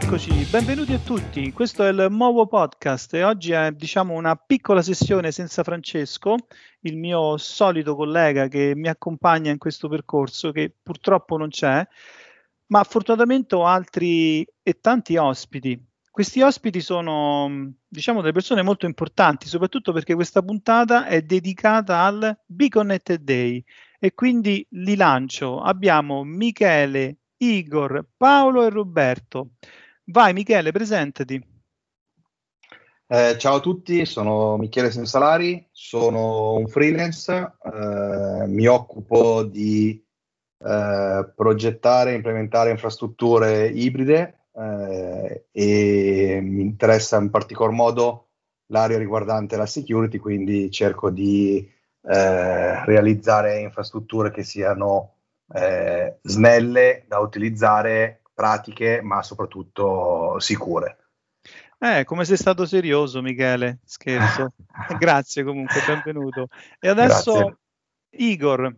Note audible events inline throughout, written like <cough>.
Eccoci, benvenuti a tutti. Questo è il Movo Podcast e oggi è diciamo una piccola sessione senza Francesco, il mio solito collega che mi accompagna in questo percorso che purtroppo non c'è, ma fortunatamente ho altri e tanti ospiti. Questi ospiti sono diciamo delle persone molto importanti, soprattutto perché questa puntata è dedicata al Be Connected Day e quindi li lancio. Abbiamo Michele, Igor, Paolo e Roberto. Vai Michele, presentati. Eh, ciao a tutti, sono Michele Sensalari, sono un freelance, eh, mi occupo di eh, progettare e implementare infrastrutture ibride eh, e mi interessa in particolar modo l'area riguardante la security, quindi cerco di eh, realizzare infrastrutture che siano eh, snelle da utilizzare pratiche, ma soprattutto sicure. Eh, come sei stato serioso, Michele? Scherzo. <laughs> Grazie comunque, benvenuto. E adesso Grazie. Igor.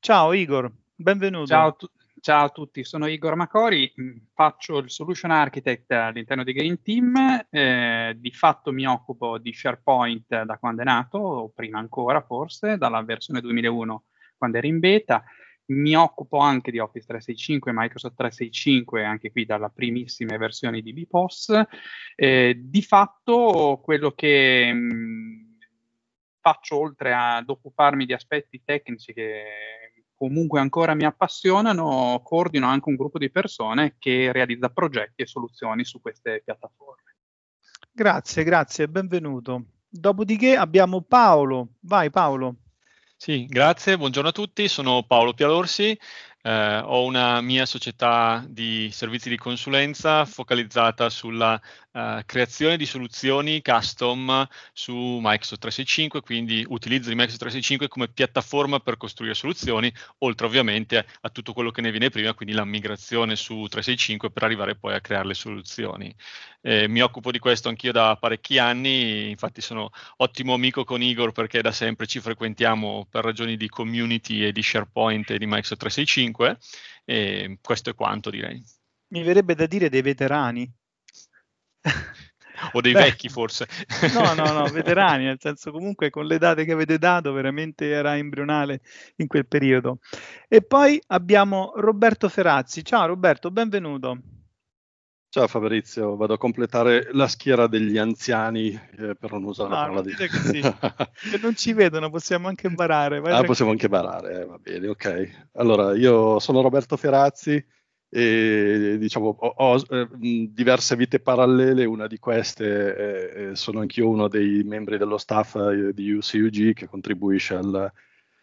Ciao Igor, benvenuto. Ciao, tu- ciao, a tutti, sono Igor Macori, mm, faccio il Solution Architect all'interno di Green Team, eh, di fatto mi occupo di SharePoint da quando è nato, o prima ancora forse, dalla versione 2001 quando era in beta, mi occupo anche di Office 365 Microsoft 365, anche qui dalla primissime versioni di BPOS. Eh, di fatto quello che mh, mm, faccio oltre ad occuparmi di aspetti tecnici che comunque ancora mi appassionano, coordino anche un gruppo di persone che realizza progetti e soluzioni su queste piattaforme. Grazie, grazie, benvenuto. Dopodiché abbiamo Paolo. Vai Paolo. Sì, grazie, buongiorno a tutti, sono Paolo Pialorsi, eh, ho una mia società di servizi di consulenza focalizzata sulla uh, creazione di soluzioni custom su Microsoft 365, quindi utilizzo di Microsoft 365 come piattaforma per costruire soluzioni, oltre ovviamente a tutto quello che ne viene prima, quindi la migrazione su 365 per arrivare poi a creare le soluzioni. Eh, mi occupo di questo anch'io da parecchi anni, infatti sono ottimo amico con Igor perché da sempre ci frequentiamo per ragioni di community e di SharePoint e di Microsoft 365 5 e questo è quanto direi. Mi verrebbe da dire dei veterani. O dei Beh, vecchi forse. no, no, no, <laughs> veterani, nel senso comunque con le date che avete dato veramente era embrionale in quel periodo. E poi abbiamo Roberto Ferazzi. Ciao Roberto, benvenuto. Ciao Fabrizio, vado a completare la schiera degli anziani eh, per non usare no, la parola di... Così. <laughs> che non ci vedono, possiamo anche barare. ah, possiamo anche barare, eh, va bene, ok. Allora, io sono Roberto Ferazzi e diciamo ho, ho eh, diverse vite parallele, una di queste eh, eh, sono anch'io uno dei membri dello staff eh, di UCUG che contribuisce al,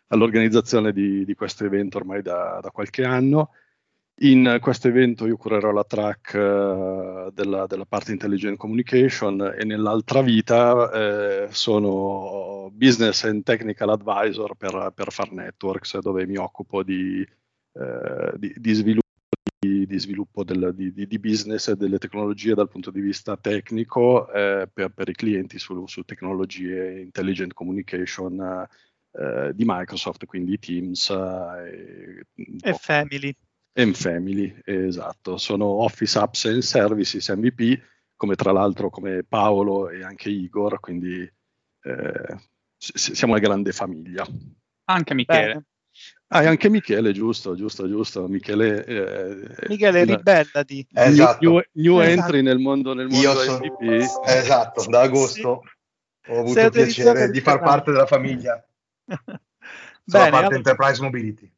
all'organizzazione di, di, questo evento ormai da, da qualche anno. In questo evento io curerò la track uh, della, della, parte Intelligent Communication e nell'altra vita eh, sono Business and Technical Advisor per, per Far Networks, dove mi occupo di, eh, di, di sviluppo, di, di sviluppo del, di, business e delle tecnologie dal punto di vista tecnico eh, per, per, i clienti su, su, tecnologie Intelligent Communication eh, di Microsoft, quindi Teams e, e Family. And Family, esatto. Sono Office Apps and Services MVP, come tra l'altro come Paolo e anche Igor, quindi eh, siamo una grande famiglia. Anche Michele. Ah, e anche Michele, giusto, giusto, giusto. Michele, eh, Michele ribellati. Esatto. New, new esatto. entry nel mondo, nel mondo Io MVP. Esatto, da agosto sì. ho avuto il piacere di far parte della famiglia. <laughs> Sono Bene, parte allora... Enterprise Mobility.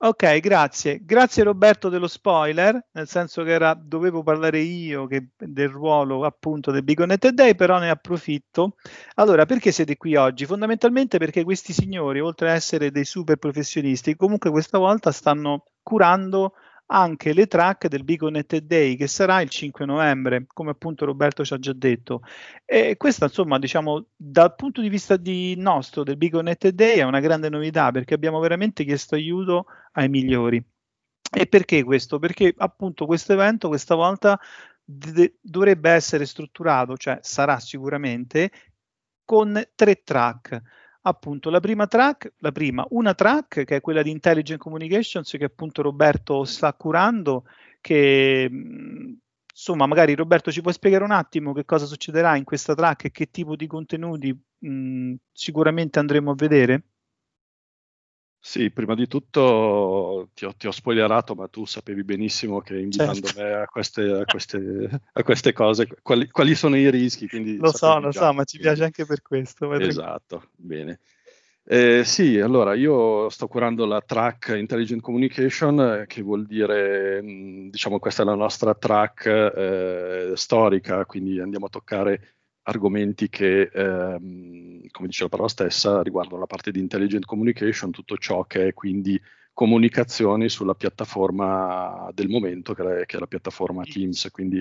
Ok, grazie. Grazie Roberto dello spoiler, nel senso che era, dovevo parlare io che, del ruolo appunto del Bigonet Day, però ne approfitto. Allora, perché siete qui oggi? Fondamentalmente perché questi signori, oltre ad essere dei super professionisti, comunque questa volta stanno curando anche le track del Big Connected Day che sarà il 5 novembre, come appunto Roberto ci ha già detto. E questa, insomma, diciamo, dal punto di vista di nostro del Big Connected Day è una grande novità perché abbiamo veramente chiesto aiuto ai migliori. E perché questo? Perché appunto questo evento questa volta d- dovrebbe essere strutturato, cioè sarà sicuramente con tre track appunto la prima track, la prima, una track che è quella di Intelligent Communications che appunto Roberto sta curando, che insomma, magari Roberto ci puoi spiegare un attimo che cosa succederà in questa track e che tipo di contenuti mh, sicuramente andremo a vedere? Sì, prima di tutto ti ho, ti ho, spoilerato, ma tu sapevi benissimo che invitando certo. me a queste, a queste, a queste cose, quali, quali, sono i rischi? lo so, lo già, so, ma ci piace anche per questo. Esatto, bene. Eh, sì, allora io sto curando la track Intelligent Communication, eh, che vuol dire, mh, diciamo, questa è la nostra track eh, storica, quindi andiamo a toccare argomenti che, ehm, come dice la parola stessa, riguardano la parte di intelligent communication, tutto ciò che è quindi comunicazioni sulla piattaforma del momento, che è, che è la piattaforma Teams. Quindi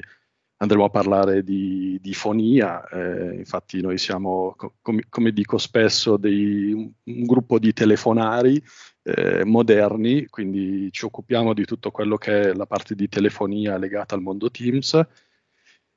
andremo a parlare di, di fonia, eh, infatti noi siamo, com- come dico spesso, dei, un, un, gruppo di telefonari eh, moderni, quindi ci occupiamo di tutto quello che è la parte di telefonia legata al mondo Teams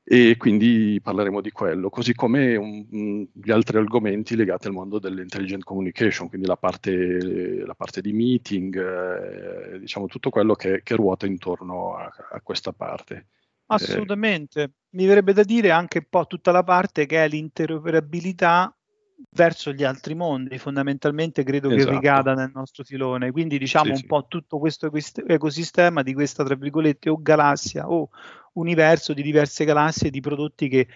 e quindi parleremo di quello, così come un, gli altri argomenti legati al mondo dell'intelligent communication, quindi la parte, la parte di meeting, eh, diciamo tutto quello che, che ruota intorno a, a questa parte. Eh, Assolutamente, eh, mi verrebbe da dire anche un po' tutta la parte che è l'interoperabilità verso gli altri mondi, fondamentalmente credo esatto. che ricada nel nostro filone. Quindi diciamo sì, un po' tutto questo ecosistema di questa, tra virgolette, o galassia o universo di diverse galassie di prodotti che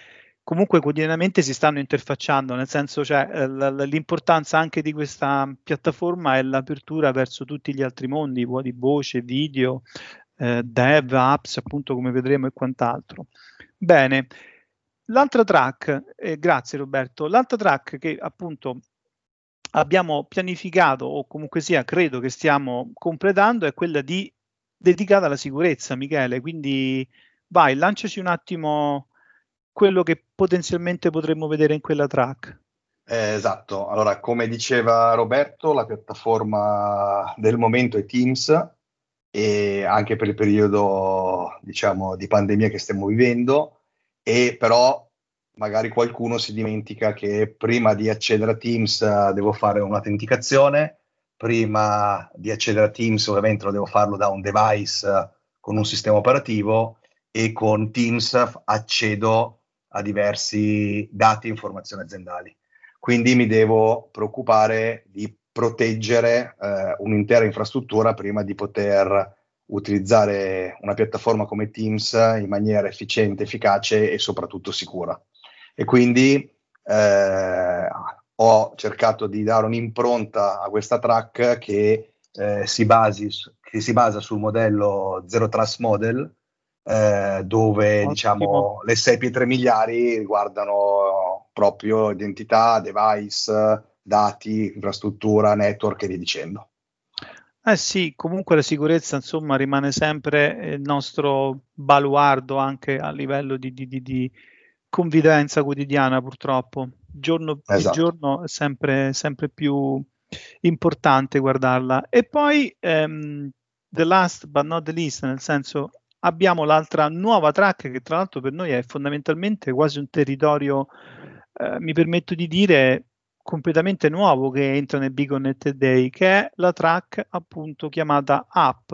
comunque quotidianamente si stanno interfacciando, nel senso cioè eh, l'importanza anche di questa piattaforma è l'apertura verso tutti gli altri mondi, di voce, video, eh, dev, apps, appunto come vedremo e quant'altro. Bene, l'altra track, eh, grazie Roberto, l'altra track che appunto abbiamo pianificato o comunque sia credo che stiamo completando è quella di dedicata alla sicurezza, Michele, quindi vai, lanciaci un attimo quello che potenzialmente potremmo vedere in quella track. Eh, esatto, allora come diceva Roberto, la piattaforma del momento è Teams e anche per il periodo diciamo di pandemia che stiamo vivendo e però magari qualcuno si dimentica che prima di accedere a Teams uh, devo fare un'autenticazione, prima di accedere a Teams ovviamente lo devo farlo da un device uh, con un sistema operativo e con Teams accedo a diversi dati e informazioni aziendali. Quindi mi devo preoccupare di proteggere eh, un'intera infrastruttura prima di poter utilizzare una piattaforma come Teams in maniera efficiente, efficace e soprattutto sicura. E quindi eh, ho cercato di dare un'impronta a questa track che, eh, si, basi, che si basa sul modello Zero Trust Model, eh, dove diciamo le sei pietre miliari riguardano proprio identità, device, dati, infrastruttura, network e via dicendo. Eh sì, comunque la sicurezza insomma rimane sempre il nostro baluardo anche a livello di, di, di, di convivenza quotidiana purtroppo. Giorno per esatto. giorno è sempre, sempre più importante guardarla. E poi ehm, the last but not the least, nel senso abbiamo l'altra nuova track che tra l'altro per noi è fondamentalmente quasi un territorio, eh, mi permetto di dire, completamente nuovo che entra nel Big Connected Day, che è la track appunto chiamata App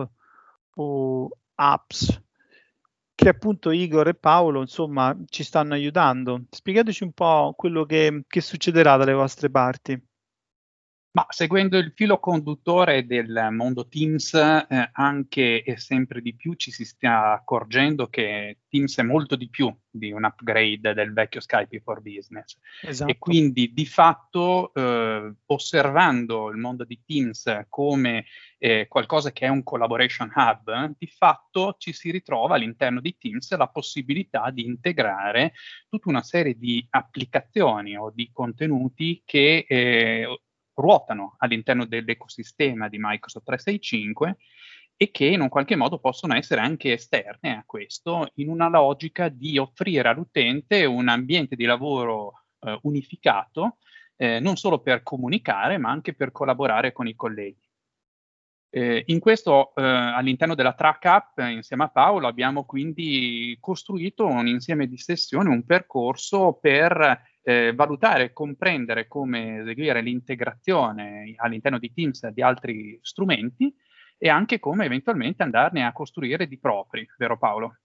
o Apps, che appunto Igor e Paolo insomma ci stanno aiutando. Spiegateci un po' quello che, che succederà dalle vostre parti. Ma seguendo il filo conduttore del mondo Teams, eh, anche e sempre di più ci si sta accorgendo che Teams è molto di più di un upgrade del vecchio Skype for Business. Esatto. E quindi di fatto, eh, osservando il mondo di Teams come eh, qualcosa che è un collaboration hub, di fatto ci si ritrova all'interno di Teams la possibilità di integrare tutta una serie di applicazioni o di contenuti che eh, ruotano all'interno dell'ecosistema di Microsoft 365 e che in un qualche modo possono essere anche esterne a questo in una logica di offrire all'utente un ambiente di lavoro eh, unificato eh, non solo per comunicare ma anche per collaborare con i colleghi. Eh, in questo, eh, all'interno della track app, insieme a Paolo, abbiamo quindi costruito un insieme di sessioni, un percorso per eh, valutare e comprendere come eseguire l'integrazione all'interno di Teams di altri strumenti e anche come eventualmente andarne a costruire di propri, vero Paolo?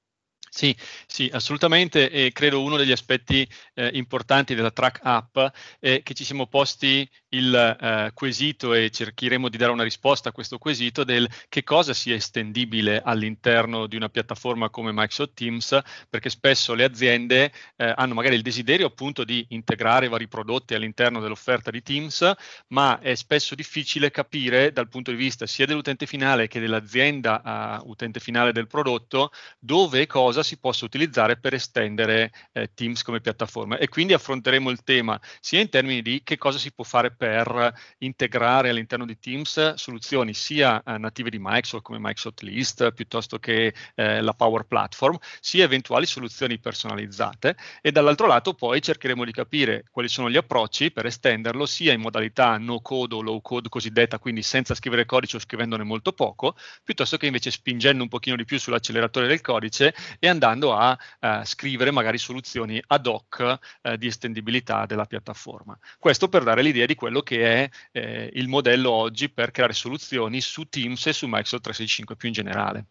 Sì, sì, assolutamente e credo uno degli aspetti eh, importanti della track app è che ci siamo posti il eh, quesito e cercheremo di dare una risposta a questo quesito del che cosa sia estendibile all'interno di una piattaforma come Microsoft Teams, perché spesso le aziende eh, hanno magari il desiderio appunto di integrare vari prodotti all'interno dell'offerta di Teams, ma è spesso difficile capire dal punto di vista sia dell'utente finale che dell'azienda uh, utente finale del prodotto dove e cosa si possa utilizzare per estendere eh, Teams come piattaforma. E quindi affronteremo il tema sia in termini di che cosa si può fare per integrare all'interno di Teams soluzioni sia eh, native di Microsoft come Microsoft List piuttosto che eh, la Power Platform, sia eventuali soluzioni personalizzate. E dall'altro lato poi cercheremo di capire quali sono gli approcci per estenderlo sia in modalità no code o low code cosiddetta, quindi senza scrivere codice o scrivendone molto poco, piuttosto che invece spingendo un pochino di più sull'acceleratore del codice e andando a eh, scrivere magari soluzioni ad hoc eh, di estendibilità della piattaforma. Questo per dare l'idea di quello che è eh, il modello oggi per creare soluzioni su Teams e su Microsoft 365 più in generale.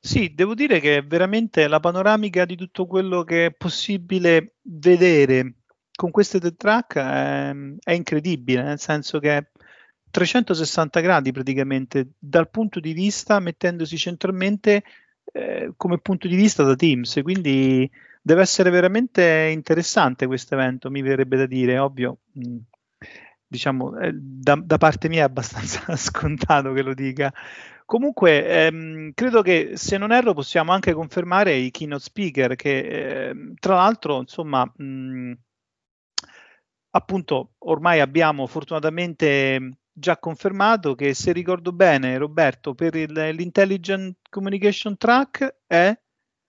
Sì, devo dire che veramente la panoramica di tutto quello che è possibile vedere con queste tre track è, è incredibile, nel senso che 360 gradi praticamente dal punto di vista mettendosi centralmente eh, come punto di vista da Teams, quindi deve essere veramente interessante questo evento, mi verrebbe da dire, ovvio, mh, mm, diciamo, eh, da, da, parte mia è abbastanza <laughs> scontato che lo dica. Comunque, ehm, credo che se non erro possiamo anche confermare i keynote speaker che, eh, tra l'altro, insomma, mh, mm, appunto, ormai abbiamo fortunatamente già confermato che se ricordo bene Roberto per il, l'intelligent communication track è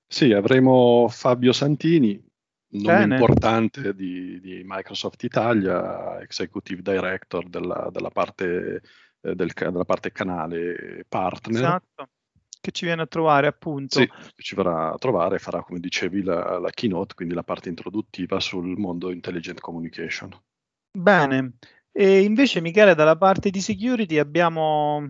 sì avremo Fabio Santini nome bene. importante di, di, Microsoft Italia executive director della, della, parte, eh, del, della parte canale partner esatto che ci viene a trovare appunto. Sì, ci verrà a trovare e farà, come dicevi, la, la, keynote, quindi la parte introduttiva sul mondo intelligent communication. Bene, e invece, Michele, dalla parte di security abbiamo,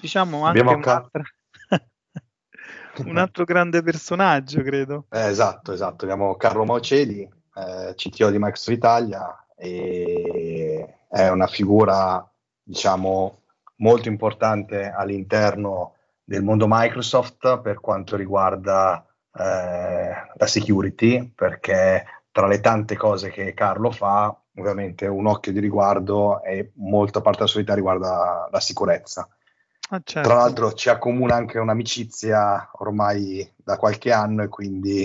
diciamo, anche abbiamo un'altra, <laughs> un altro grande personaggio, credo. Eh, esatto, esatto. Abbiamo Carlo Maucedi, eh, CTO di Microsoft Italia, e è una figura, diciamo, molto importante all'interno del mondo Microsoft per quanto riguarda eh, la security, perché tra le tante cose che Carlo fa, ovviamente un occhio di riguardo e molta parte della sua vita riguarda la sicurezza. Ah, certo. Tra l'altro ci accomuna anche un'amicizia ormai da qualche anno e quindi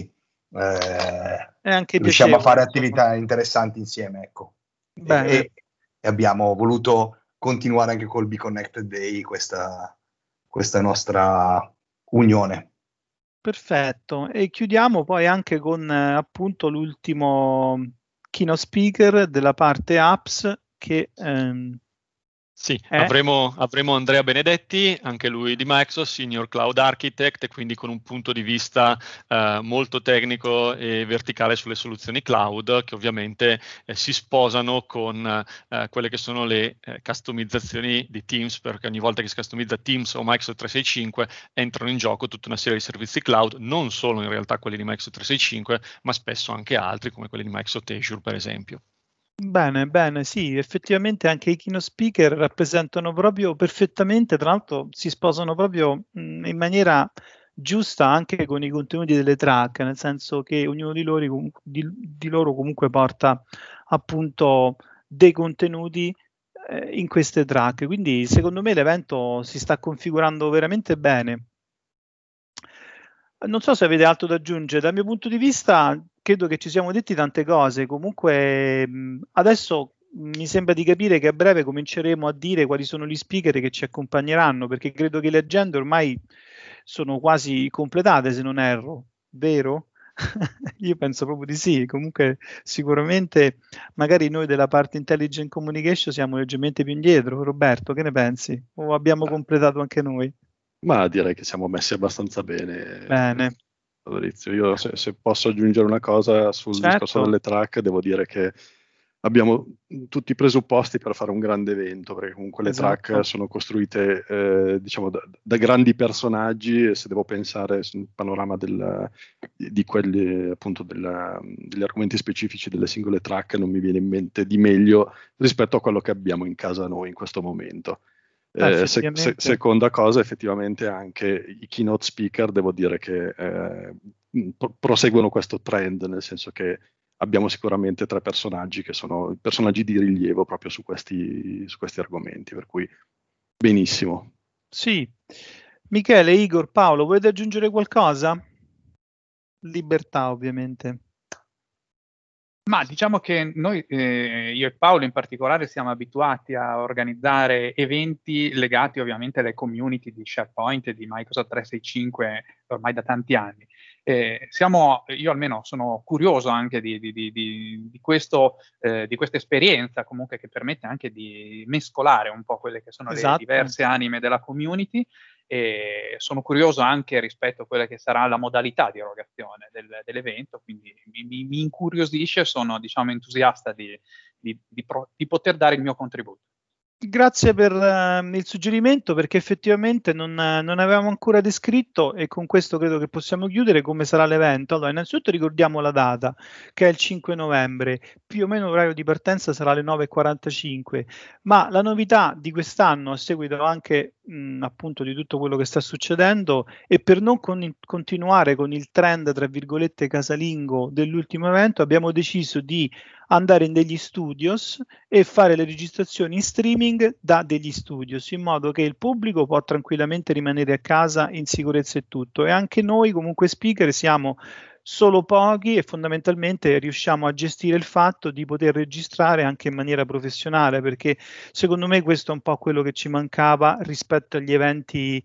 eh, riusciamo a fare attività interessanti insieme. Ecco. E, e, abbiamo voluto continuare anche col Be Connected Day questa, questa nostra unione. Perfetto, e chiudiamo poi anche con eh, appunto l'ultimo keynote speaker della parte apps che ehm, sì, eh? avremo, avremo, Andrea Benedetti, anche lui di Microsoft, Senior Cloud Architect, e quindi con un punto di vista eh, molto tecnico e verticale sulle soluzioni cloud, che ovviamente eh, si sposano con eh, quelle che sono le eh, customizzazioni di Teams, perché ogni volta che si customizza Teams o Microsoft 365 entrano in gioco tutta una serie di servizi cloud, non solo in realtà quelli di Microsoft 365, ma spesso anche altri, come quelli di Microsoft Azure, per esempio. Bene, bene, sì, effettivamente anche i keynote speaker rappresentano proprio perfettamente, tra l'altro si sposano proprio in maniera giusta anche con i contenuti delle track, nel senso che ognuno di loro, di, di loro comunque porta appunto dei contenuti eh, in queste track, quindi secondo me l'evento si sta configurando veramente bene. Non so se avete altro da aggiungere, dal mio punto di vista credo che ci siamo detti tante cose. Comunque, adesso mi sembra di capire che a breve cominceremo a dire quali sono gli speaker che ci accompagneranno, perché credo che le agende ormai sono quasi completate, se non erro, vero? <laughs> Io penso proprio di sì. Comunque, sicuramente, magari noi della parte intelligent communication siamo leggermente più indietro. Roberto, che ne pensi? O abbiamo completato anche noi? Ma direi che siamo messi abbastanza bene. Bene. Fabrizio. Io se, se, posso aggiungere una cosa sul certo. discorso delle track, devo dire che abbiamo tutti i presupposti per fare un grande evento, perché comunque le esatto. track sono costruite eh, diciamo da, da, grandi personaggi e se devo pensare sul panorama del, di quelli appunto della, degli argomenti specifici delle singole track non mi viene in mente di meglio rispetto a quello che abbiamo in casa noi in questo momento. Eh, se, se, seconda cosa, effettivamente anche i keynote speaker devo dire che eh, proseguono questo trend, nel senso che abbiamo sicuramente tre personaggi che sono personaggi di rilievo proprio su questi, su questi argomenti, per cui benissimo. Sì. Michele, Igor, Paolo, volete aggiungere qualcosa? Libertà, ovviamente. Ma diciamo che noi, eh, io e Paolo in particolare, siamo abituati a organizzare eventi legati ovviamente alle community di SharePoint e di Microsoft 365 ormai da tanti anni. Eh, siamo, io almeno sono curioso anche di, di, di, di questo, eh, di questa esperienza comunque che permette anche di mescolare un po' quelle che sono esatto. le diverse anime della community e sono curioso anche rispetto a quella che sarà la modalità di erogazione del, dell'evento, quindi mi, mi, mi, incuriosisce, sono diciamo entusiasta di, di, di, pro, di poter dare il mio contributo. Grazie per uh, il suggerimento perché effettivamente non, uh, non, avevamo ancora descritto e con questo credo che possiamo chiudere come sarà l'evento. Allora, innanzitutto ricordiamo la data che è il 5 novembre, più o meno l'orario di partenza sarà alle 9.45, ma la novità di quest'anno a seguito anche mh, appunto di tutto quello che sta succedendo e per non con- continuare con il trend tra virgolette casalingo dell'ultimo evento abbiamo deciso di andare in degli studios e fare le registrazioni in streaming da degli studios in modo che il pubblico può tranquillamente rimanere a casa in sicurezza e tutto. E anche noi comunque speaker siamo solo pochi e fondamentalmente riusciamo a gestire il fatto di poter registrare anche in maniera professionale perché secondo me questo è un po' quello che ci mancava rispetto agli eventi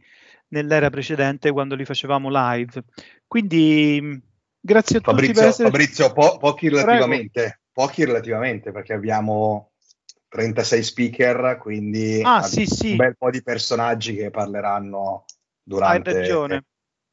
nell'era precedente quando li facevamo live. Quindi grazie a Fabrizio, tutti per essere... Fabrizio, po- pochi relativamente, Prego. pochi relativamente perché abbiamo 36 speaker, quindi ah, sì, sì. un bel po' di personaggi che parleranno durante, Hai ragione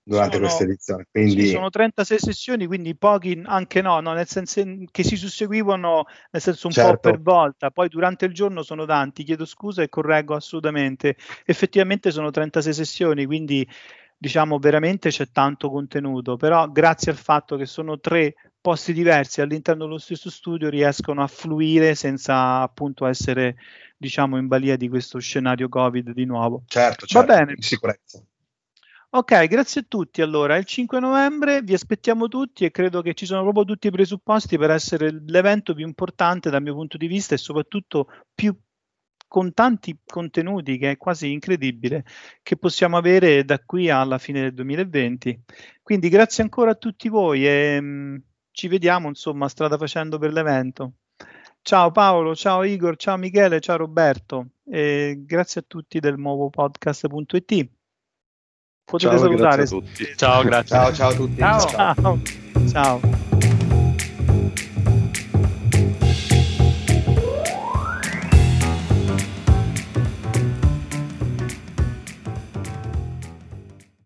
durante sono, questa edizione. Quindi... sono 36 sessioni, quindi pochi anche no, no, nel senso che si susseguivano nel senso un certo. po' per volta, poi durante il giorno sono tanti, chiedo scusa e correggo assolutamente. Effettivamente sono 36 sessioni, quindi diciamo veramente c'è tanto contenuto, però grazie al fatto che sono tre posti diversi all'interno dello stesso studio riescono a fluire senza appunto essere diciamo in balia di questo scenario Covid di nuovo. Certo, certo Va bene. in sicurezza. Ok, grazie a tutti. Allora, il 5 novembre vi aspettiamo tutti e credo che ci sono proprio tutti i presupposti per essere l'evento più importante dal mio punto di vista e soprattutto più con tanti contenuti che è quasi incredibile che possiamo avere da qui alla fine del 2020. Quindi grazie ancora a tutti voi e mh, mm, ci vediamo insomma strada facendo per l'evento. Ciao Paolo, ciao Igor, ciao Michele, ciao Roberto e grazie a tutti del nuovo podcast.it. Potete ciao, salutare. Grazie a tutti. Ciao, grazie. Ciao, ciao a tutti. ciao. ciao. ciao.